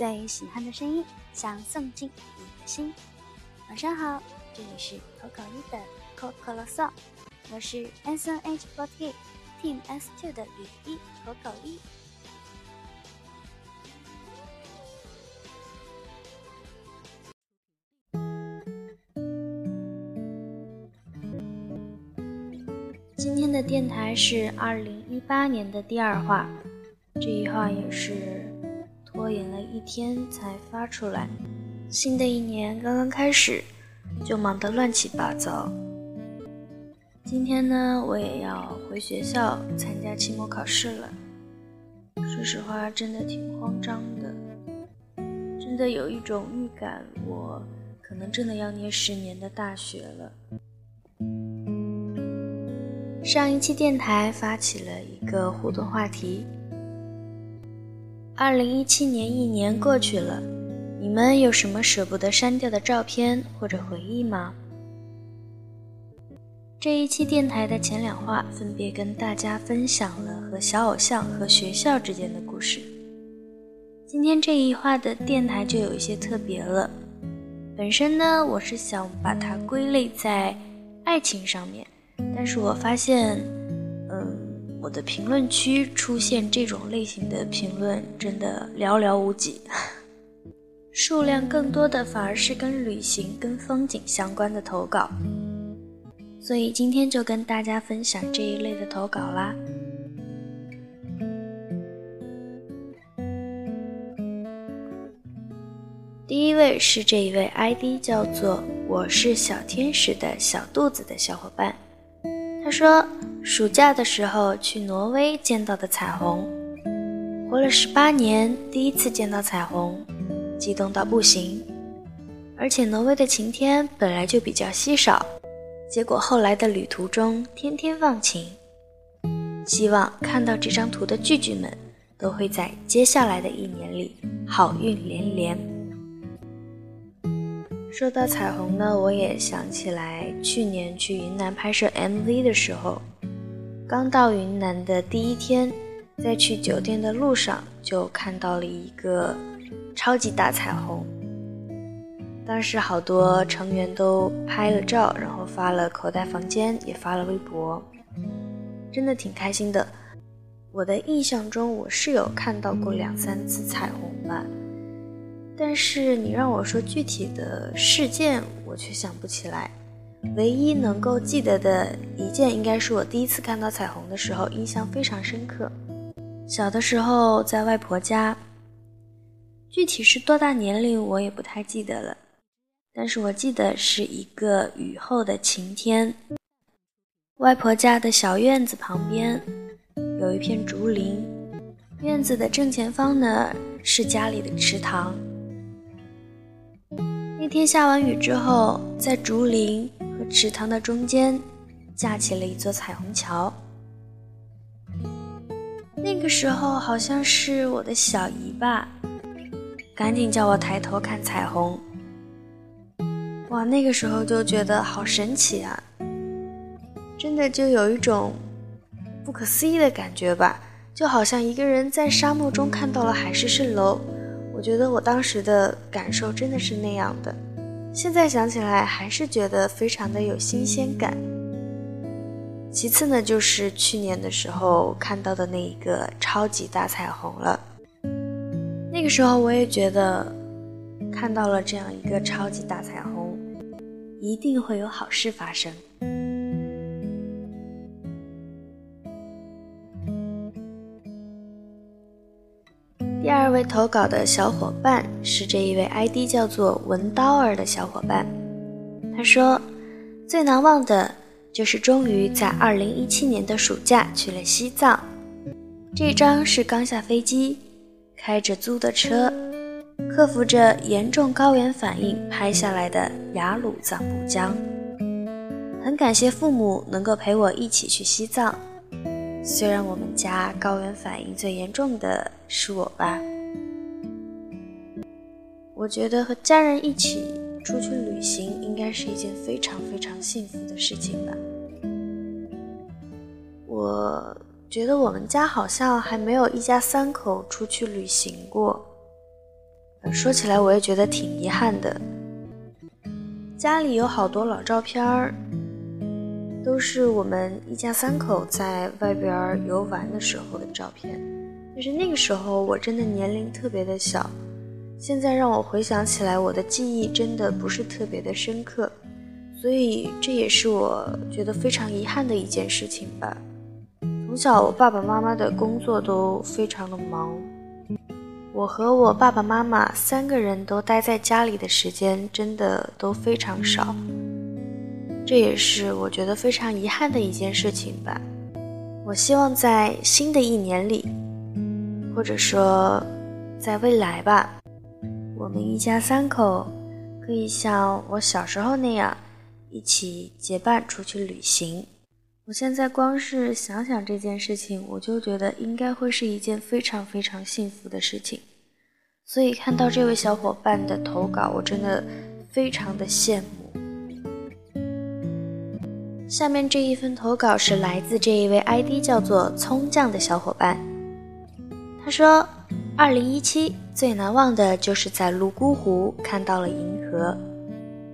最喜欢的声音，想送进你的心。晚上好，这里是口口一的口口啰嗦，我是 S N H forty Team S two 的雨衣口口一。今天的电台是二零一八年的第二话，这一话也是拖延了一天才发出来。新的一年刚刚开始，就忙得乱七八糟。今天呢，我也要回学校参加期末考试了。说实话，真的挺慌张的，真的有一种预感，我可能真的要念十年的大学了。上一期电台发起了一个互动话题。二零一七年一年过去了，你们有什么舍不得删掉的照片或者回忆吗？这一期电台的前两话分别跟大家分享了和小偶像和学校之间的故事。今天这一话的电台就有一些特别了。本身呢，我是想把它归类在爱情上面。但是我发现，我的评论区出现这种类型的评论真的寥寥无几，数量更多的反而是跟旅行、跟风景相关的投稿，所以今天就跟大家分享这一类的投稿啦。第一位是这一位 ID 叫做“我是小天使”的小肚子的小伙伴。他说，暑假的时候去挪威见到的彩虹，活了十八年第一次见到彩虹，激动到不行。而且挪威的晴天本来就比较稀少，结果后来的旅途中天天放晴。希望看到这张图的句句们都会在接下来的一年里好运连连。说到彩虹呢，我也想起来去年去云南拍摄 MV 的时候，刚到云南的第一天，在去酒店的路上就看到了一个超级大彩虹。当时好多成员都拍了照，然后发了口袋房间，也发了微博，真的挺开心的。我的印象中，我是有看到过两三次彩虹吧。但是你让我说具体的事件，我却想不起来。唯一能够记得的一件，应该是我第一次看到彩虹的时候，印象非常深刻。小的时候在外婆家，具体是多大年龄我也不太记得了。但是我记得是一个雨后的晴天，外婆家的小院子旁边有一片竹林，院子的正前方呢是家里的池塘。那天下完雨之后，在竹林池塘的中间架起了一座彩虹桥。那个时候好像是我的小姨吧，赶紧叫我抬头看彩虹。哇，那个时候就觉得好神奇啊！真的就有一种不可思议的感觉吧，就好像一个人在沙漠中看到了海市蜃楼。我觉得我当时的感受真的是那样的，现在想起来还是觉得非常的有新鲜感。其次呢，就是去年的时候看到的那一个超级大彩虹了。那个时候我也觉得，看到了这样一个超级大彩虹，一定会有好事发生。投稿的小伙伴是这一位 ID 叫做文刀儿的小伙伴。他说，最难忘的就是终于在2017年的暑假去了西藏。这张是刚下飞机，开着租的车，克服着严重高原反应拍下来的雅鲁藏布江。很感谢父母能够陪我一起去西藏。虽然我们家高原反应最严重的是我吧，觉得和家人一起出去旅行应该是一件非常非常幸福的事情吧。我觉得我们家好像还没有一家三口出去旅行过，说起来我也觉得挺遗憾的。家里有好多老照片儿，都是我们一家三口在外边游玩的时候的照片。就是那个时候我真的年龄特别的小，现在让我回想起来，我的记忆真的不是特别的深刻，所以这也是我觉得非常遗憾的一件事情吧。从小我爸爸妈妈的工作都非常的忙。我和我爸爸妈妈三个人都待在家里的时间真的都非常少，这也是我觉得非常遗憾的一件事情吧。我希望在新的一年里，或者说在未来吧，我们一家三口可以像我小时候那样一起结伴出去旅行。我现在光是想想这件事情，我就觉得应该会是一件非常非常幸福的事情。所以看到这位小伙伴的投稿，我真的非常的羡慕。下面这一份投稿是来自这一位 ID 叫做葱酱的小伙伴，他说：“二零一七最难忘的就是在泸沽湖看到了银河，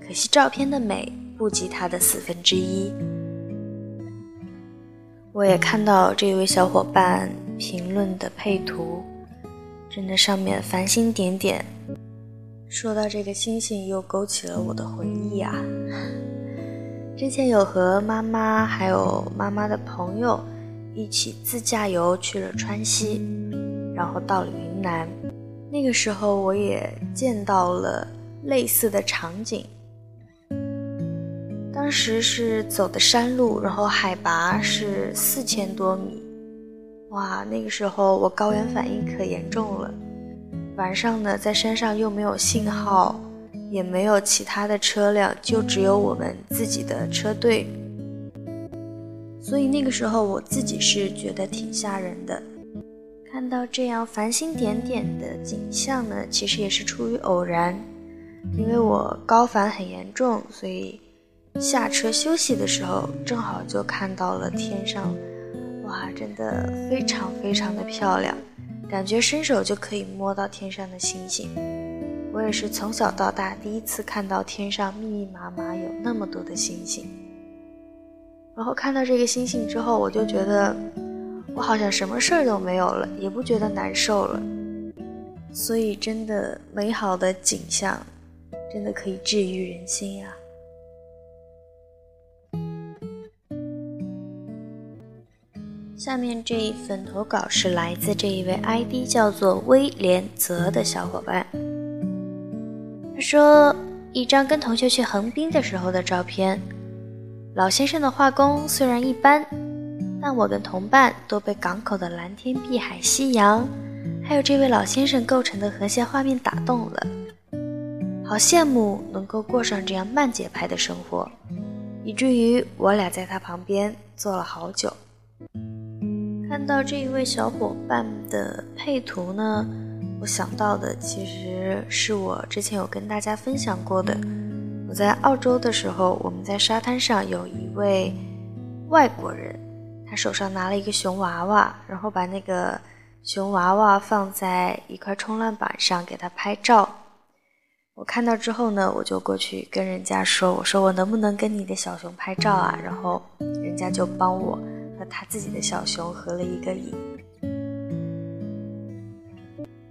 可惜照片的美不及它的四分之一。”我也看到这位小伙伴评论的配图。真的，上面繁星点点。说到这个星星，又勾起了我的回忆啊。之前有和妈妈还有妈妈的朋友一起自驾游去了川西，然后到了云南。那个时候，我也见到了类似的场景。当时是走的山路，然后海拔是四千多米。哇，那个时候我高原反应可严重了。晚上呢，在山上又没有信号，也没有其他的车辆，就只有我们自己的车队。所以那个时候我自己是觉得挺吓人的。看到这样繁星点点的景象呢，其实也是出于偶然，因为我高反很严重，所以下车休息的时候，正好就看到了天上。哇，真的非常非常的漂亮，感觉伸手就可以摸到天上的星星。我也是从小到大第一次看到天上密密麻麻有那么多的星星。然后看到这个星星之后，我就觉得我好像什么事儿都没有了，也不觉得难受了。所以，真的美好的景象，真的可以治愈人心呀。下面这一份投稿是来自这一位 ID 叫做威廉泽的小伙伴。他说：“一张跟同学去横滨的时候的照片。老先生的画工虽然一般，但我跟同伴都被港口的蓝天、碧海、夕阳，还有这位老先生构成的和谐画面打动了。好羡慕能够过上这样慢节拍的生活，以至于我俩在他旁边坐了好久。”看到这一位小伙伴的配图呢，我想到的其实是我之前有跟大家分享过的。我在澳洲的时候，我们在沙滩上有一位外国人，他手上拿了一个熊娃娃，然后把那个熊娃娃放在一块冲浪板上给他拍照。我看到之后呢，我就过去跟人家说：“我说我能不能跟你的小熊拍照啊？”然后人家就帮我。和他自己的小熊合了一个影。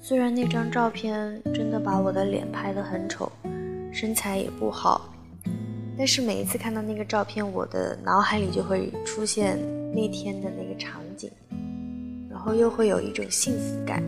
虽然那张照片真的把我的脸拍得很丑，身材也不好，但是每一次看到那个照片，我的脑海里就会出现那天的那个场景，然后又会有一种幸福感。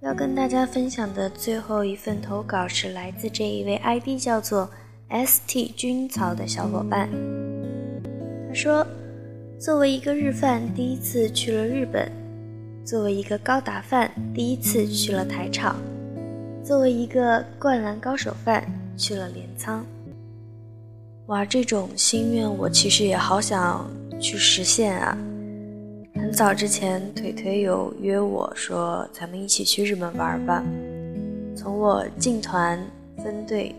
要跟大家分享的最后一份投稿是来自这一位 ID 叫做。St 君草的小伙伴，他说：“作为一个日饭，第一次去了日本；作为一个高达饭，第一次去了台场；作为一个灌篮高手饭，去了镰仓。哇，这种心愿我其实也好想去实现啊！很早之前，腿腿有约我说，咱们一起去日本玩吧。从我进团分队。”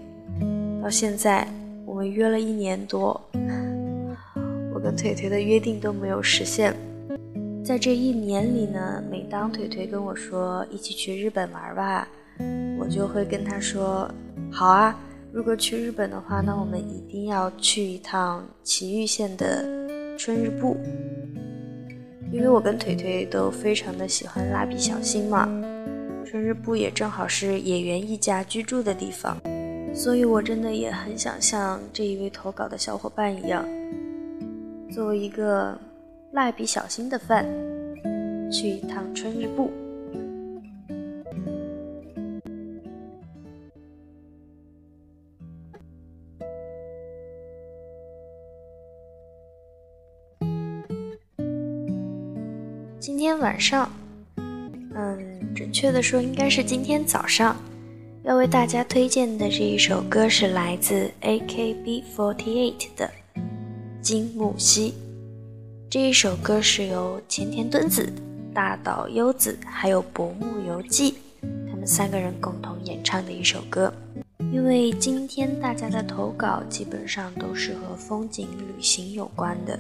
到现在，我们约了一年多，我跟腿腿的约定都没有实现。在这一年里呢，每当腿腿跟我说一起去日本玩吧，我就会跟他说好啊。如果去日本的话，那我们一定要去一趟埼玉县的春日部，因为我跟腿腿都非常的喜欢蜡笔小新嘛。春日部也正好是野原一家居住的地方，所以我真的也很想像这一位投稿的小伙伴一样，作为一个蜡笔小新的饭，去一趟春日部。晚上，嗯，准确的说应该是今天早上，要为大家推荐的这一首歌是来自 AKB48 的《金木犀》。这一首歌是由前田敦子、大岛优子还有薄木由纪他们三个人共同演唱的一首歌。因为今天大家的投稿基本上都是和风景、旅行有关的。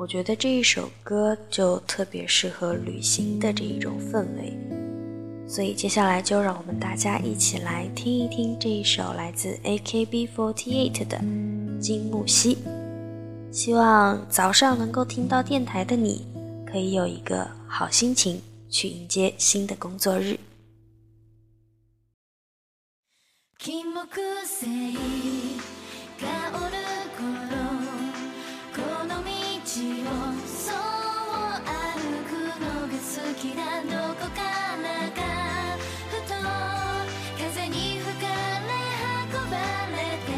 我觉得这一首歌就特别适合旅行的这一种氛围，所以接下来就让我们大家一起来听一听这一首来自 AKB48 的金木犀，希望早上能够听到电台的你可以有一个好心情去迎接新的工作日。きなどこからかふと風に吹かれ運ばれて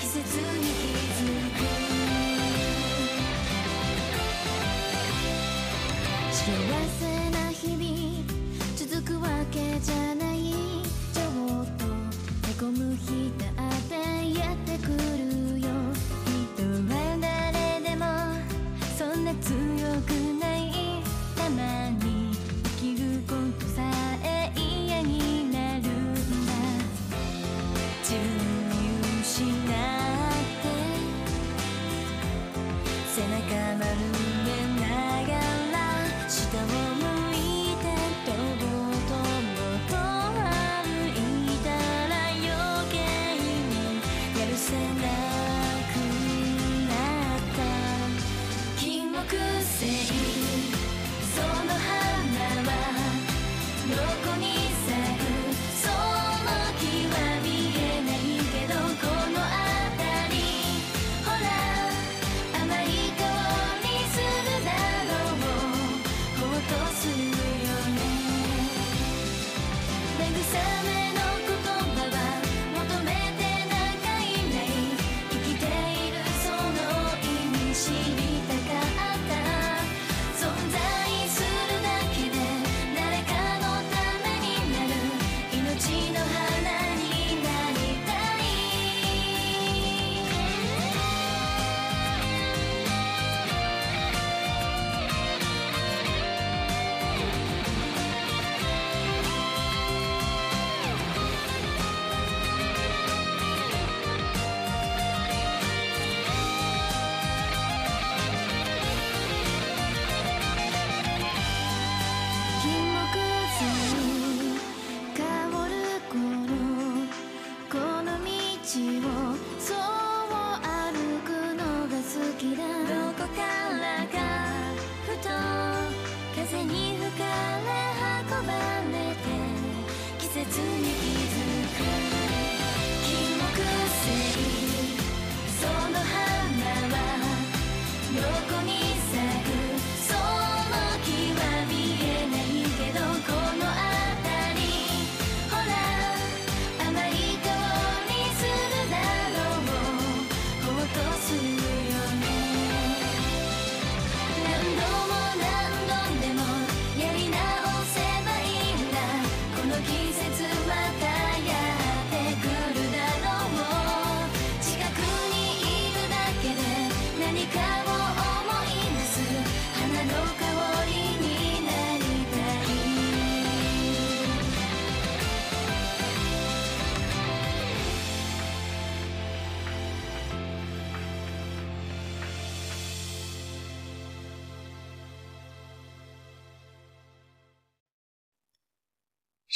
季節に気づく幸せな日々続くわけじゃないちょっとへこむ日だってやってくるよ人は誰でもそんな強くないまに生きることさえ嫌になるんだ自由に失って背中丸めながら下を向いて堂々ともと歩いたら余計にやるせなくなった金木犀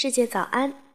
世界早安。